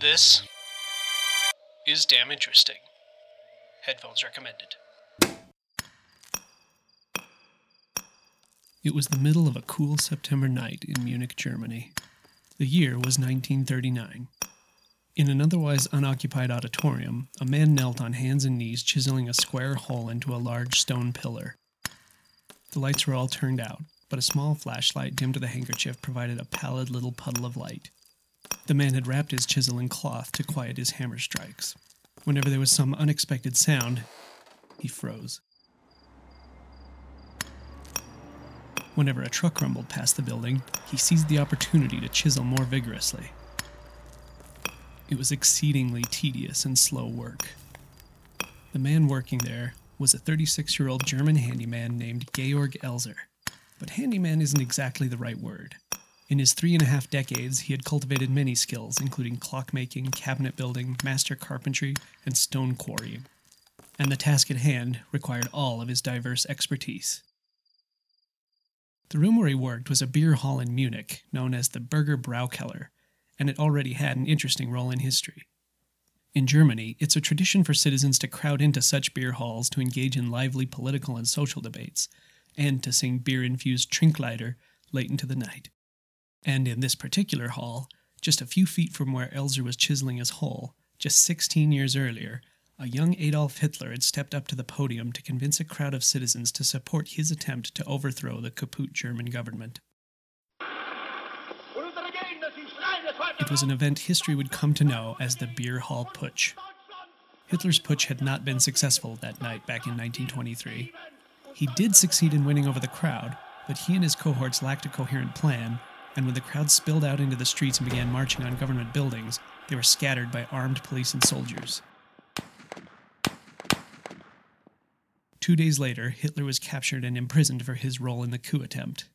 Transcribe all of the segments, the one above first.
This is damn interesting. Headphones recommended. It was the middle of a cool September night in Munich, Germany. The year was 1939. In an otherwise unoccupied auditorium, a man knelt on hands and knees chiseling a square hole into a large stone pillar. The lights were all turned out, but a small flashlight dimmed with a handkerchief provided a pallid little puddle of light. The man had wrapped his chisel in cloth to quiet his hammer strikes. Whenever there was some unexpected sound, he froze. Whenever a truck rumbled past the building, he seized the opportunity to chisel more vigorously. It was exceedingly tedious and slow work. The man working there was a 36 year old German handyman named Georg Elser. But handyman isn't exactly the right word. In his three and a half decades, he had cultivated many skills, including clockmaking, cabinet building, master carpentry, and stone quarrying. And the task at hand required all of his diverse expertise. The room where he worked was a beer hall in Munich known as the Burger Braukeller, and it already had an interesting role in history. In Germany, it's a tradition for citizens to crowd into such beer halls to engage in lively political and social debates, and to sing beer infused Trinklieder late into the night. And in this particular hall, just a few feet from where Elser was chiseling his hole, just 16 years earlier, a young Adolf Hitler had stepped up to the podium to convince a crowd of citizens to support his attempt to overthrow the kaput German government. It was an event history would come to know as the Beer Hall Putsch. Hitler's putsch had not been successful that night back in 1923. He did succeed in winning over the crowd, but he and his cohorts lacked a coherent plan, and when the crowd spilled out into the streets and began marching on government buildings, they were scattered by armed police and soldiers. Two days later, Hitler was captured and imprisoned for his role in the coup attempt.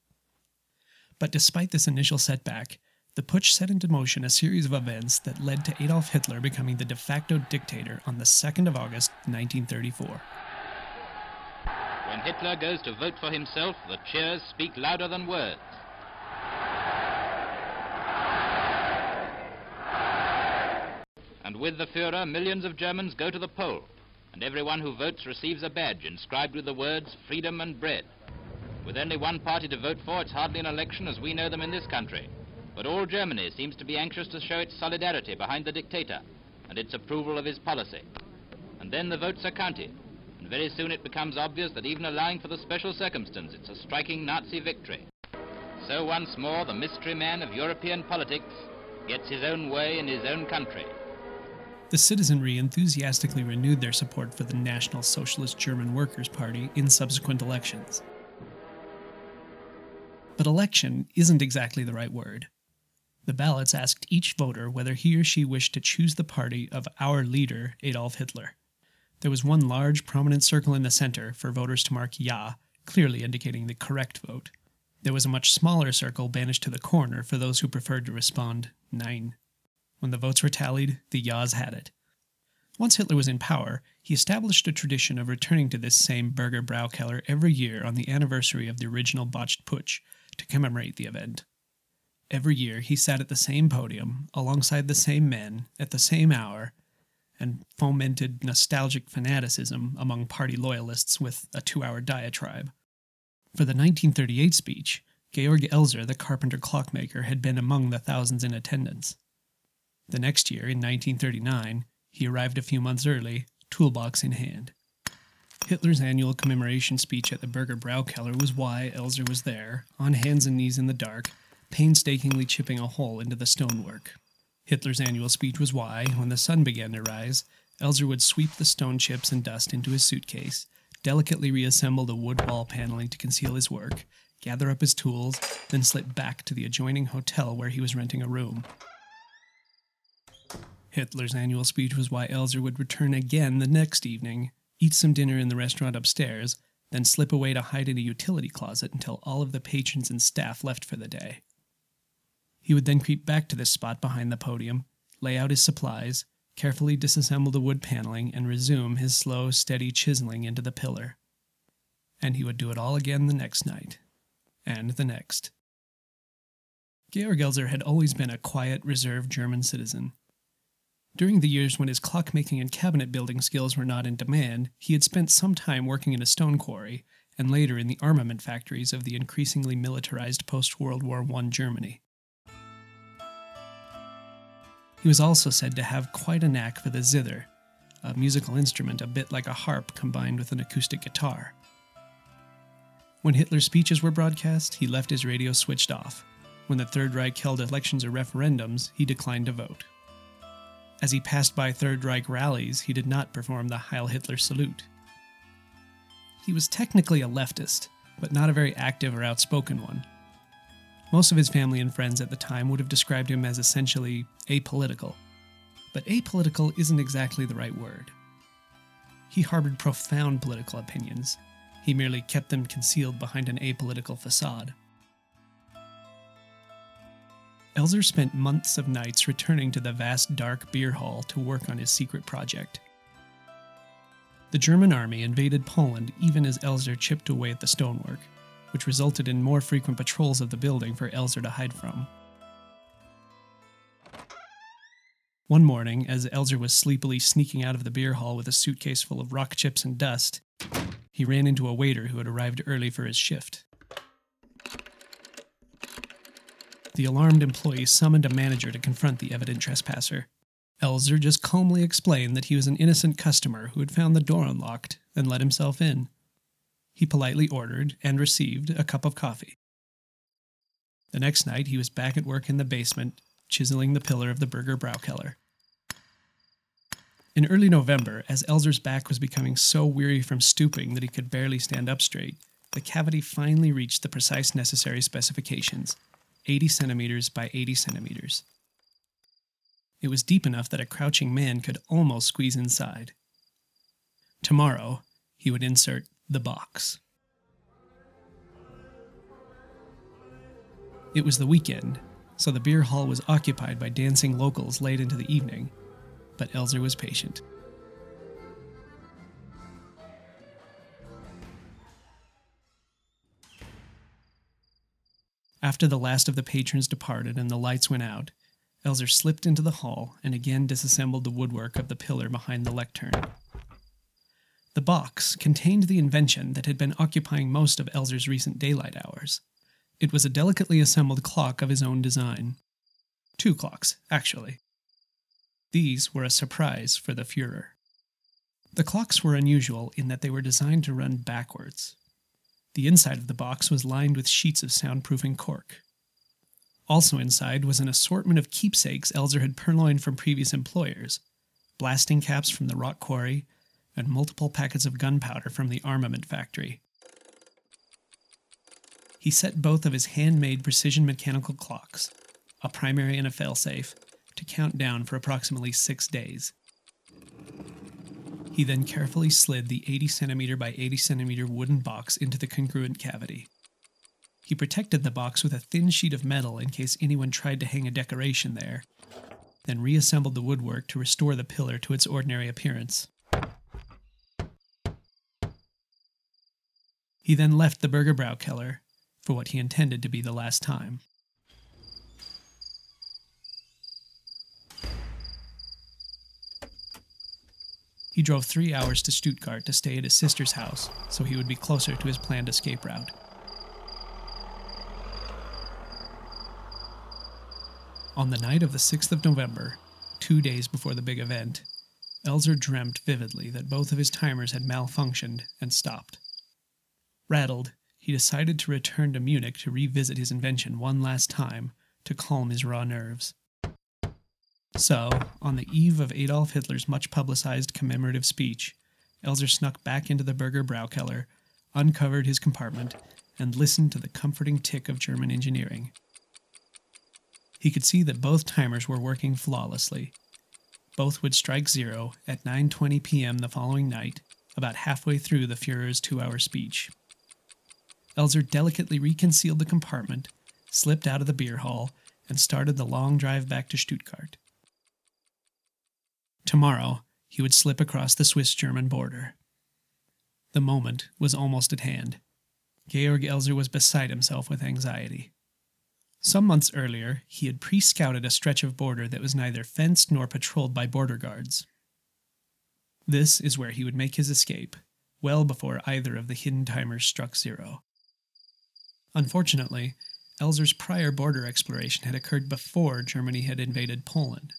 But despite this initial setback, the putsch set into motion a series of events that led to Adolf Hitler becoming the de facto dictator on the 2nd of August, 1934. When Hitler goes to vote for himself, the cheers speak louder than words. And with the Fuhrer, millions of Germans go to the poll, and everyone who votes receives a badge inscribed with the words freedom and bread. With only one party to vote for, it's hardly an election as we know them in this country. But all Germany seems to be anxious to show its solidarity behind the dictator and its approval of his policy. And then the votes are counted. And very soon it becomes obvious that even allowing for the special circumstance, it's a striking Nazi victory. So once more, the mystery man of European politics gets his own way in his own country. The citizenry enthusiastically renewed their support for the National Socialist German Workers' Party in subsequent elections. But election isn't exactly the right word. The ballots asked each voter whether he or she wished to choose the party of our leader, Adolf Hitler. There was one large, prominent circle in the center for voters to mark Ja, clearly indicating the correct vote. There was a much smaller circle banished to the corner for those who preferred to respond Nein. When the votes were tallied, the Ja's had it. Once Hitler was in power, he established a tradition of returning to this same Burger Braukeller every year on the anniversary of the original botched putsch to commemorate the event. Every year he sat at the same podium, alongside the same men, at the same hour, and fomented nostalgic fanaticism among party loyalists with a two hour diatribe. For the 1938 speech, Georg Elser, the carpenter clockmaker, had been among the thousands in attendance. The next year, in 1939, he arrived a few months early, toolbox in hand. Hitler's annual commemoration speech at the Burger Braukeller was why Elser was there, on hands and knees in the dark, painstakingly chipping a hole into the stonework. Hitler's annual speech was why, when the sun began to rise, Elser would sweep the stone chips and dust into his suitcase, delicately reassemble the wood wall paneling to conceal his work, gather up his tools, then slip back to the adjoining hotel where he was renting a room. Hitler's annual speech was why Elser would return again the next evening, eat some dinner in the restaurant upstairs, then slip away to hide in a utility closet until all of the patrons and staff left for the day. He would then creep back to this spot behind the podium, lay out his supplies, carefully disassemble the wood paneling, and resume his slow, steady chiseling into the pillar. And he would do it all again the next night, and the next. Georg Elser had always been a quiet, reserved German citizen. During the years when his clockmaking and cabinet building skills were not in demand, he had spent some time working in a stone quarry and later in the armament factories of the increasingly militarized post World War I Germany. He was also said to have quite a knack for the zither, a musical instrument a bit like a harp combined with an acoustic guitar. When Hitler's speeches were broadcast, he left his radio switched off. When the Third Reich held elections or referendums, he declined to vote. As he passed by Third Reich rallies, he did not perform the Heil Hitler salute. He was technically a leftist, but not a very active or outspoken one. Most of his family and friends at the time would have described him as essentially apolitical. But apolitical isn't exactly the right word. He harbored profound political opinions. He merely kept them concealed behind an apolitical facade. Elser spent months of nights returning to the vast dark beer hall to work on his secret project. The German army invaded Poland even as Elser chipped away at the stonework, which resulted in more frequent patrols of the building for Elser to hide from. One morning, as Elser was sleepily sneaking out of the beer hall with a suitcase full of rock chips and dust, he ran into a waiter who had arrived early for his shift. The alarmed employee summoned a manager to confront the evident trespasser. Elser just calmly explained that he was an innocent customer who had found the door unlocked and let himself in. He politely ordered and received a cup of coffee. The next night, he was back at work in the basement, chiseling the pillar of the Burger Braukeller. In early November, as Elser's back was becoming so weary from stooping that he could barely stand up straight, the cavity finally reached the precise necessary specifications 80 centimeters by 80 centimeters. It was deep enough that a crouching man could almost squeeze inside. Tomorrow, he would insert the box. It was the weekend, so the beer hall was occupied by dancing locals late into the evening, but Elser was patient. After the last of the patrons departed and the lights went out, Elser slipped into the hall and again disassembled the woodwork of the pillar behind the lectern. The box contained the invention that had been occupying most of Elser's recent daylight hours. It was a delicately assembled clock of his own design. Two clocks, actually. These were a surprise for the Fuhrer. The clocks were unusual in that they were designed to run backwards. The inside of the box was lined with sheets of soundproofing cork. Also inside was an assortment of keepsakes Elser had purloined from previous employers blasting caps from the rock quarry, and multiple packets of gunpowder from the armament factory. He set both of his handmade precision mechanical clocks, a primary and a failsafe, to count down for approximately six days. He then carefully slid the 80 centimeter by 80 centimeter wooden box into the congruent cavity. He protected the box with a thin sheet of metal in case anyone tried to hang a decoration there, then reassembled the woodwork to restore the pillar to its ordinary appearance. He then left the Burger Braukeller for what he intended to be the last time. He drove three hours to Stuttgart to stay at his sister's house so he would be closer to his planned escape route. On the night of the 6th of November, two days before the big event, Elser dreamt vividly that both of his timers had malfunctioned and stopped. Rattled, he decided to return to Munich to revisit his invention one last time to calm his raw nerves. So, on the eve of Adolf Hitler's much publicized commemorative speech, Elser snuck back into the Burger Braukeller, uncovered his compartment, and listened to the comforting tick of German engineering. He could see that both timers were working flawlessly. Both would strike zero at 9:20 p.m. the following night, about halfway through the Fuhrer's 2-hour speech. Elser delicately reconcealed the compartment, slipped out of the beer hall, and started the long drive back to Stuttgart. Tomorrow, he would slip across the Swiss German border. The moment was almost at hand. Georg Elser was beside himself with anxiety. Some months earlier, he had pre scouted a stretch of border that was neither fenced nor patrolled by border guards. This is where he would make his escape, well before either of the hidden timers struck zero. Unfortunately, Elser's prior border exploration had occurred before Germany had invaded Poland.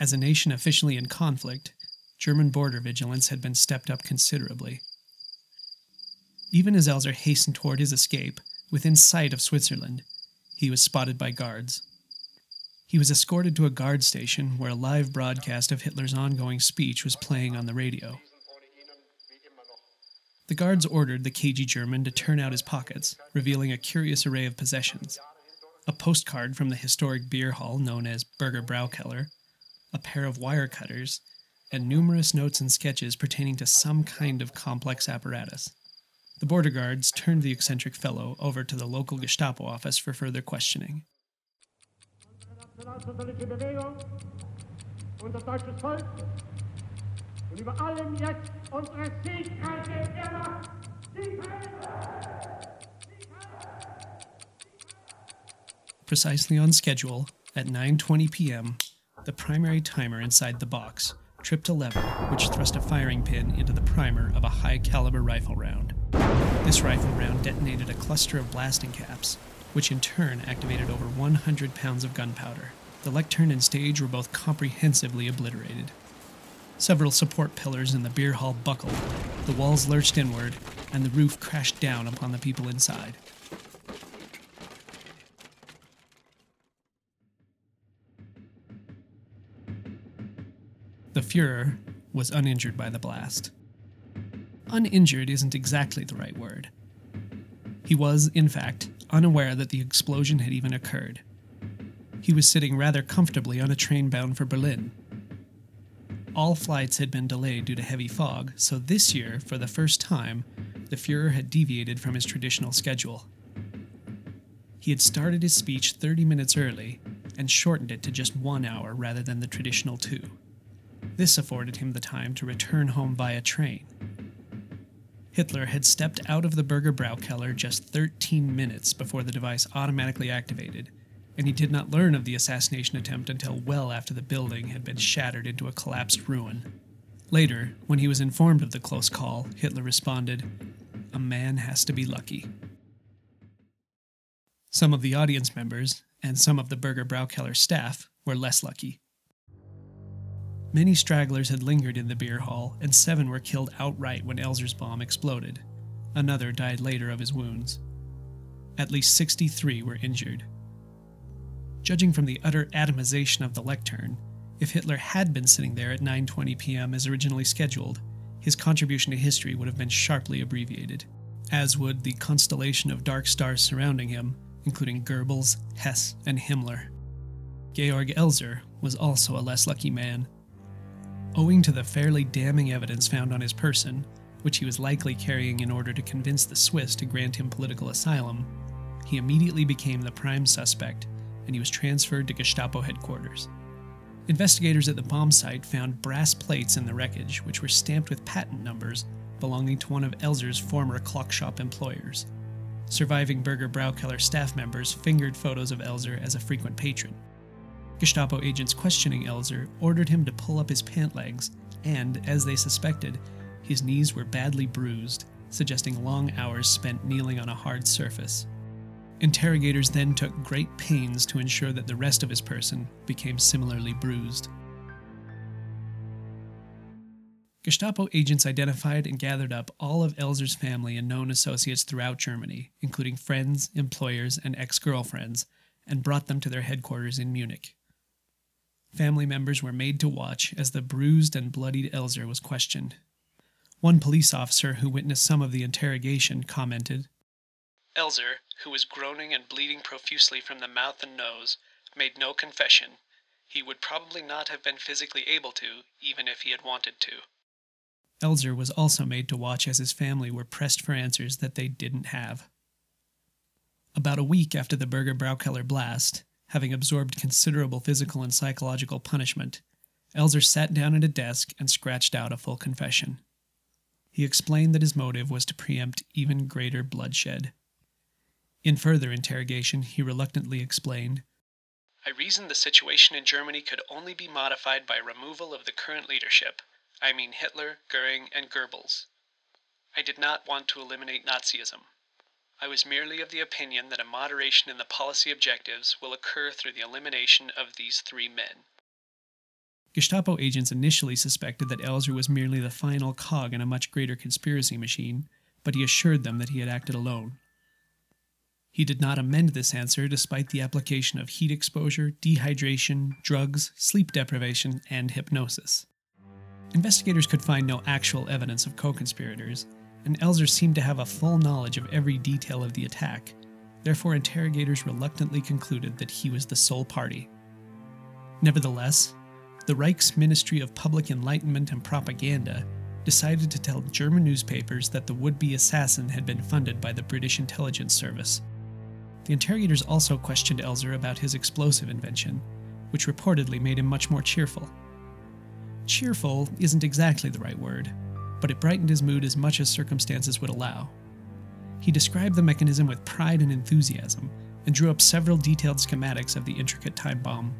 As a nation officially in conflict, German border vigilance had been stepped up considerably. Even as Elser hastened toward his escape, within sight of Switzerland, he was spotted by guards. He was escorted to a guard station where a live broadcast of Hitler's ongoing speech was playing on the radio. The guards ordered the cagey German to turn out his pockets, revealing a curious array of possessions a postcard from the historic beer hall known as Burger Braukeller, a pair of wire cutters, and numerous notes and sketches pertaining to some kind of complex apparatus. The border guards turned the eccentric fellow over to the local Gestapo office for further questioning. Precisely on schedule, at 9:20 p.m., the primary timer inside the box tripped a lever which thrust a firing pin into the primer of a high-caliber rifle round. This rifle round detonated a cluster of blasting caps, which in turn activated over 100 pounds of gunpowder. The lectern and stage were both comprehensively obliterated. Several support pillars in the beer hall buckled, the walls lurched inward, and the roof crashed down upon the people inside. The Fuhrer was uninjured by the blast. Uninjured isn't exactly the right word. He was, in fact, unaware that the explosion had even occurred. He was sitting rather comfortably on a train bound for Berlin. All flights had been delayed due to heavy fog, so this year, for the first time, the Fuhrer had deviated from his traditional schedule. He had started his speech 30 minutes early and shortened it to just one hour rather than the traditional two. This afforded him the time to return home via train. Hitler had stepped out of the Burger Braukeller just 13 minutes before the device automatically activated, and he did not learn of the assassination attempt until well after the building had been shattered into a collapsed ruin. Later, when he was informed of the close call, Hitler responded, A man has to be lucky. Some of the audience members, and some of the Burger Braukeller staff, were less lucky. Many stragglers had lingered in the beer hall, and seven were killed outright when Elser's bomb exploded. Another died later of his wounds. At least 63 were injured. Judging from the utter atomization of the lectern, if Hitler had been sitting there at 9:20 p.m. as originally scheduled, his contribution to history would have been sharply abbreviated, as would the constellation of dark stars surrounding him, including Goebbels, Hess, and Himmler. Georg Elser was also a less lucky man. Owing to the fairly damning evidence found on his person, which he was likely carrying in order to convince the Swiss to grant him political asylum, he immediately became the prime suspect and he was transferred to Gestapo headquarters. Investigators at the bomb site found brass plates in the wreckage which were stamped with patent numbers belonging to one of Elser's former clock shop employers. Surviving Burger Braukeller staff members fingered photos of Elser as a frequent patron. Gestapo agents questioning Elser ordered him to pull up his pant legs, and, as they suspected, his knees were badly bruised, suggesting long hours spent kneeling on a hard surface. Interrogators then took great pains to ensure that the rest of his person became similarly bruised. Gestapo agents identified and gathered up all of Elser's family and known associates throughout Germany, including friends, employers, and ex girlfriends, and brought them to their headquarters in Munich. Family members were made to watch as the bruised and bloodied Elser was questioned. One police officer who witnessed some of the interrogation commented Elser, who was groaning and bleeding profusely from the mouth and nose, made no confession. He would probably not have been physically able to, even if he had wanted to. Elser was also made to watch as his family were pressed for answers that they didn't have. About a week after the Burger Braukeller blast, having absorbed considerable physical and psychological punishment, Elser sat down at a desk and scratched out a full confession. He explained that his motive was to preempt even greater bloodshed. In further interrogation, he reluctantly explained I reasoned the situation in Germany could only be modified by removal of the current leadership. I mean Hitler, Goering, and Goebbels. I did not want to eliminate Nazism. I was merely of the opinion that a moderation in the policy objectives will occur through the elimination of these three men. Gestapo agents initially suspected that Elser was merely the final cog in a much greater conspiracy machine, but he assured them that he had acted alone. He did not amend this answer despite the application of heat exposure, dehydration, drugs, sleep deprivation, and hypnosis. Investigators could find no actual evidence of co conspirators, and Elser seemed to have a full knowledge of every detail of the attack. Therefore, interrogators reluctantly concluded that he was the sole party. Nevertheless, the Reich's Ministry of Public Enlightenment and Propaganda decided to tell German newspapers that the would be assassin had been funded by the British intelligence service. The interrogators also questioned Elser about his explosive invention, which reportedly made him much more cheerful. Cheerful isn't exactly the right word, but it brightened his mood as much as circumstances would allow. He described the mechanism with pride and enthusiasm and drew up several detailed schematics of the intricate time bomb.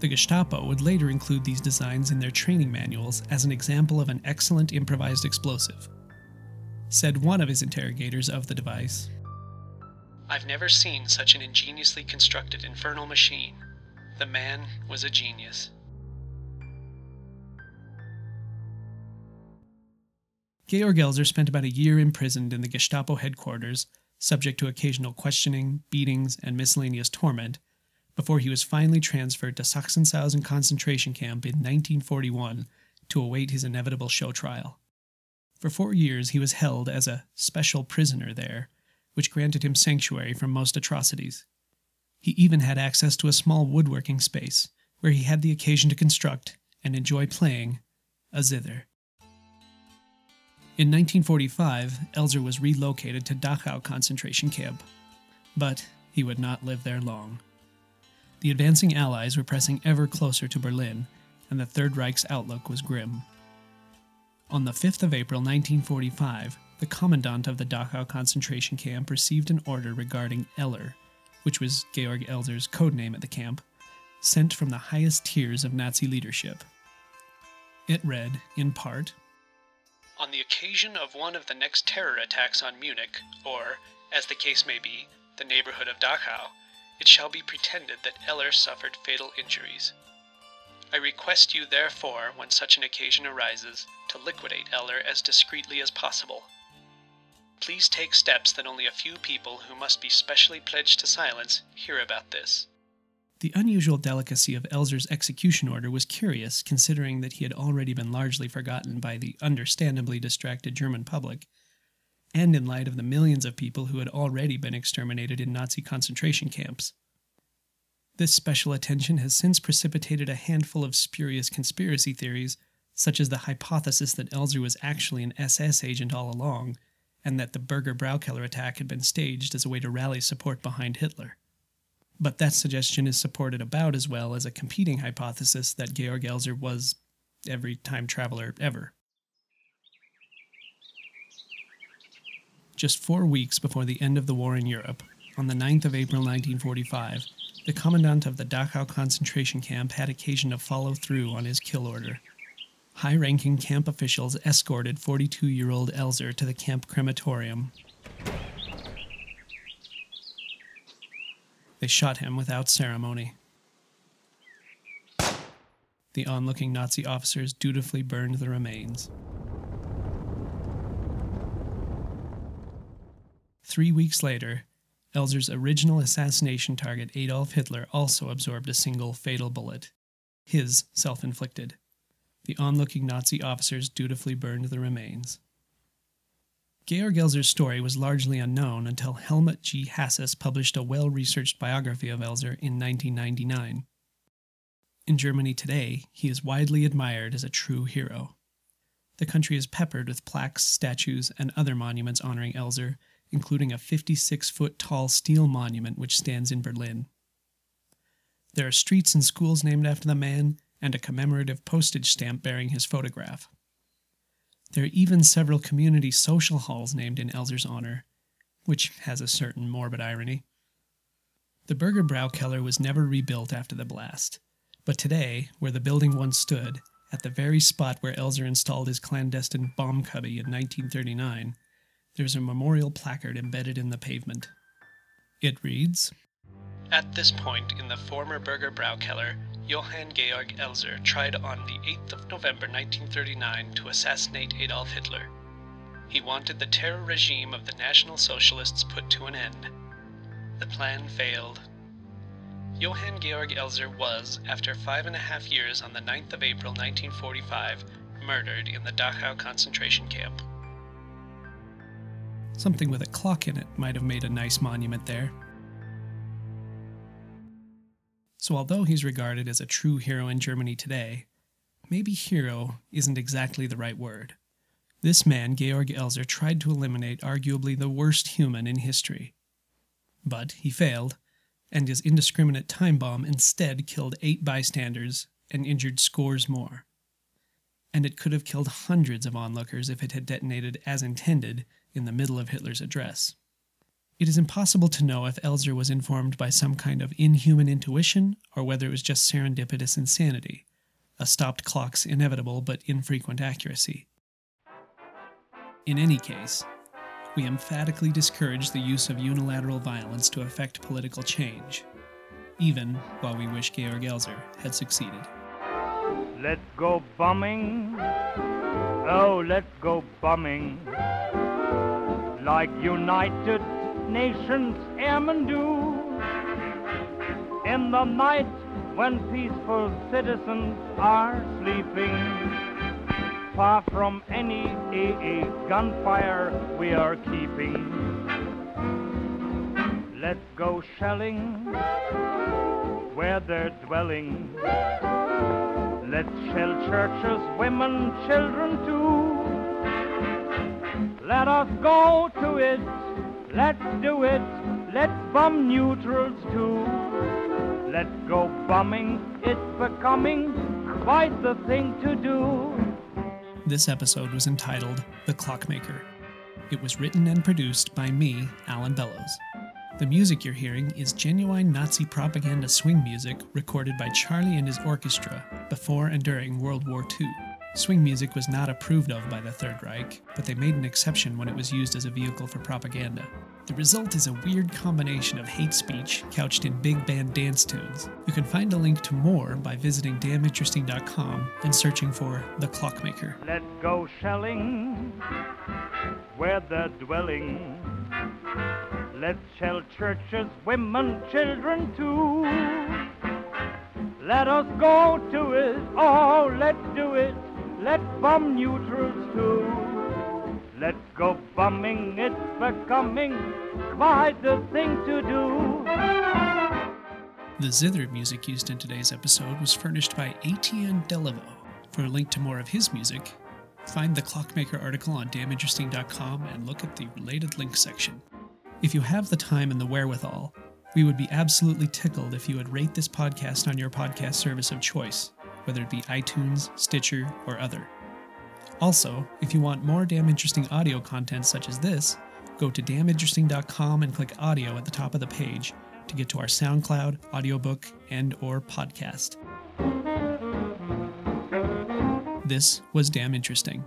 The Gestapo would later include these designs in their training manuals as an example of an excellent improvised explosive. Said one of his interrogators of the device I've never seen such an ingeniously constructed infernal machine. The man was a genius. Georg Elser spent about a year imprisoned in the Gestapo headquarters, subject to occasional questioning, beatings, and miscellaneous torment, before he was finally transferred to Sachsenhausen concentration camp in 1941 to await his inevitable show trial. For four years, he was held as a special prisoner there, which granted him sanctuary from most atrocities. He even had access to a small woodworking space where he had the occasion to construct and enjoy playing a zither. In 1945, Elser was relocated to Dachau concentration camp, but he would not live there long. The advancing Allies were pressing ever closer to Berlin, and the Third Reich's outlook was grim. On the 5th of April 1945, the commandant of the Dachau concentration camp received an order regarding Eller, which was Georg Elser's code name at the camp, sent from the highest tiers of Nazi leadership. It read, in part, the occasion of one of the next terror attacks on Munich, or, as the case may be, the neighborhood of Dachau, it shall be pretended that Eller suffered fatal injuries. I request you, therefore, when such an occasion arises, to liquidate Eller as discreetly as possible. Please take steps that only a few people who must be specially pledged to silence hear about this. The unusual delicacy of Elser's execution order was curious, considering that he had already been largely forgotten by the understandably distracted German public and in light of the millions of people who had already been exterminated in Nazi concentration camps. This special attention has since precipitated a handful of spurious conspiracy theories, such as the hypothesis that Elser was actually an SS agent all along, and that the Burger Braukeller attack had been staged as a way to rally support behind Hitler. But that suggestion is supported about as well as a competing hypothesis that Georg Elser was every time traveler ever. Just four weeks before the end of the war in Europe, on the 9th of April 1945, the commandant of the Dachau concentration camp had occasion to follow through on his kill order. High ranking camp officials escorted 42 year old Elser to the camp crematorium. They shot him without ceremony. The onlooking Nazi officers dutifully burned the remains. Three weeks later, Elser's original assassination target, Adolf Hitler, also absorbed a single fatal bullet. His self inflicted. The onlooking Nazi officers dutifully burned the remains. Georg Elser's story was largely unknown until Hellmut G. Haasis published a well researched biography of Elser in 1999. In Germany today, he is widely admired as a true hero. The country is peppered with plaques, statues, and other monuments honoring Elser, including a 56 foot tall steel monument which stands in Berlin. There are streets and schools named after the man, and a commemorative postage stamp bearing his photograph. There are even several community social halls named in Elser's honor, which has a certain morbid irony. The Burger Braukeller was never rebuilt after the blast, but today, where the building once stood, at the very spot where Elser installed his clandestine bomb cubby in 1939, there's a memorial placard embedded in the pavement. It reads At this point in the former Burger Braukeller, Johann Georg Elser tried on the 8th of November 1939 to assassinate Adolf Hitler. He wanted the terror regime of the National Socialists put to an end. The plan failed. Johann Georg Elser was, after five and a half years on the 9th of April 1945, murdered in the Dachau concentration camp. Something with a clock in it might have made a nice monument there. So, although he's regarded as a true hero in Germany today, maybe hero isn't exactly the right word. This man, Georg Elser, tried to eliminate arguably the worst human in history. But he failed, and his indiscriminate time bomb instead killed eight bystanders and injured scores more. And it could have killed hundreds of onlookers if it had detonated as intended in the middle of Hitler's address. It is impossible to know if Elser was informed by some kind of inhuman intuition or whether it was just serendipitous insanity, a stopped clock's inevitable but infrequent accuracy. In any case, we emphatically discourage the use of unilateral violence to effect political change, even while we wish Georg Elser had succeeded. Let's go bombing. Oh, let's go bombing. Like United Nations airmen do. In the night when peaceful citizens are sleeping. Far from any AA gunfire we are keeping. Let's go shelling where they're dwelling. Let's shell churches, women, children too. Let us go to it, let's do it, let's bomb neutrals too. Let's go bombing, it's becoming quite the thing to do. This episode was entitled The Clockmaker. It was written and produced by me, Alan Bellows. The music you're hearing is genuine Nazi propaganda swing music recorded by Charlie and his orchestra before and during World War II. Swing music was not approved of by the Third Reich, but they made an exception when it was used as a vehicle for propaganda. The result is a weird combination of hate speech couched in big band dance tunes. You can find a link to more by visiting damninteresting.com and searching for The Clockmaker. Let's go shelling where they're dwelling. Let's shell churches, women, children too. Let us go to it, oh, let's do it. Let's neutrals too. Let's go bombing, it's becoming quite the thing to do. The zither music used in today's episode was furnished by Etienne Delaveau. For a link to more of his music, find the Clockmaker article on damninteresting.com and look at the related link section. If you have the time and the wherewithal, we would be absolutely tickled if you would rate this podcast on your podcast service of choice, whether it be iTunes, Stitcher, or other. Also, if you want more damn interesting audio content such as this, go to damninteresting.com and click audio at the top of the page to get to our SoundCloud, audiobook, and or podcast. This was Damn Interesting.